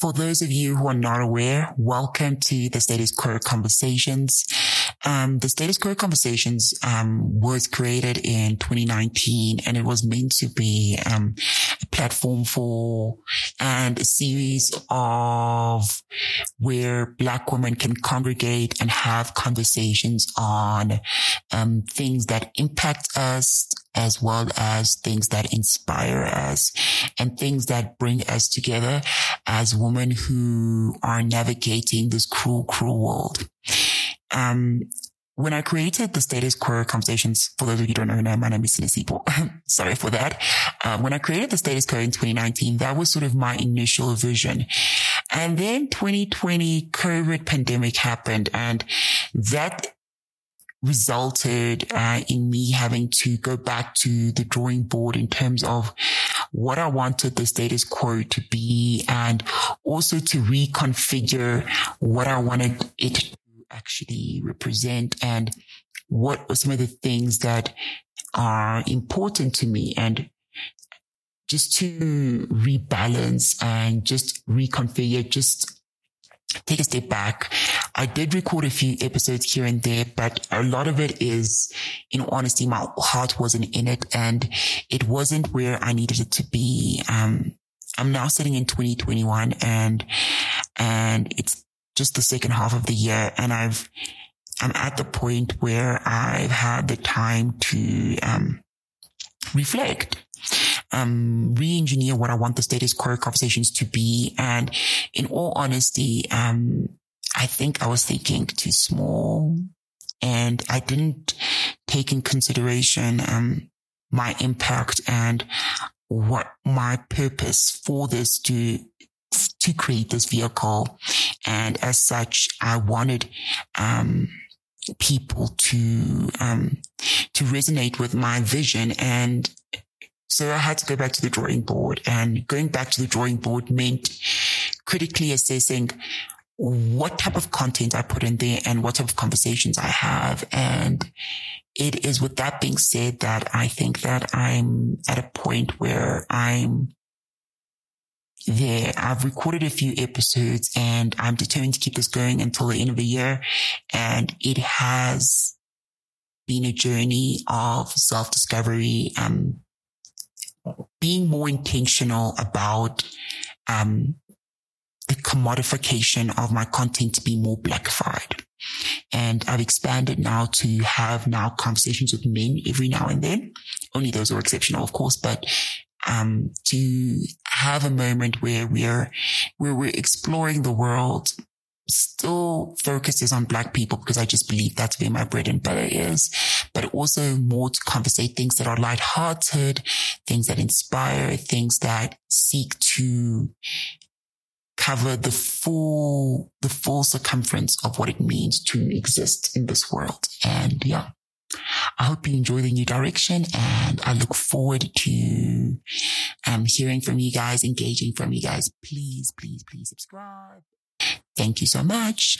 For those of you who are not aware, welcome to the Status Quo Conversations. Um, the Status Quo Conversations um, was created in 2019 and it was meant to be um, a platform for and a series of where Black women can congregate and have conversations on um, things that impact us, as well as things that inspire us and things that bring us together as women who are navigating this cruel, cruel world. Um, when I created the status quo conversations, for those of you who don't know, my name is Sinisipo. Sorry for that. Um, when I created the status quo in 2019, that was sort of my initial vision. And then 2020 COVID pandemic happened and that resulted uh, in me having to go back to the drawing board in terms of what I wanted the status quo to be and also to reconfigure what I wanted it to actually represent and what are some of the things that are important to me and just to rebalance and just reconfigure, just take a step back. I did record a few episodes here and there, but a lot of it is, in honesty, my heart wasn't in it and it wasn't where I needed it to be. Um, I'm now sitting in 2021 and, and it's just the second half of the year and I've, I'm at the point where I've had the time to, um, reflect um, re-engineer what I want the status quo conversations to be. And in all honesty, um, I think I was thinking too small and I didn't take in consideration, um, my impact and what my purpose for this to to create this vehicle. And as such, I wanted, um, people to, um, to resonate with my vision and so I had to go back to the drawing board and going back to the drawing board meant critically assessing what type of content I put in there and what type of conversations I have. And it is with that being said that I think that I'm at a point where I'm there. I've recorded a few episodes and I'm determined to keep this going until the end of the year. And it has been a journey of self discovery, um, being more intentional about um, commodification of my content to be more blackified. And I've expanded now to have now conversations with men every now and then. Only those are exceptional, of course, but um, to have a moment where we're where we're exploring the world still focuses on black people because I just believe that's where my bread and butter is, but also more to conversate things that are lighthearted, things that inspire, things that seek to cover the full, the full circumference of what it means to exist in this world. And yeah. I hope you enjoy the new direction and I look forward to um, hearing from you guys, engaging from you guys. Please, please, please subscribe. Thank you so much.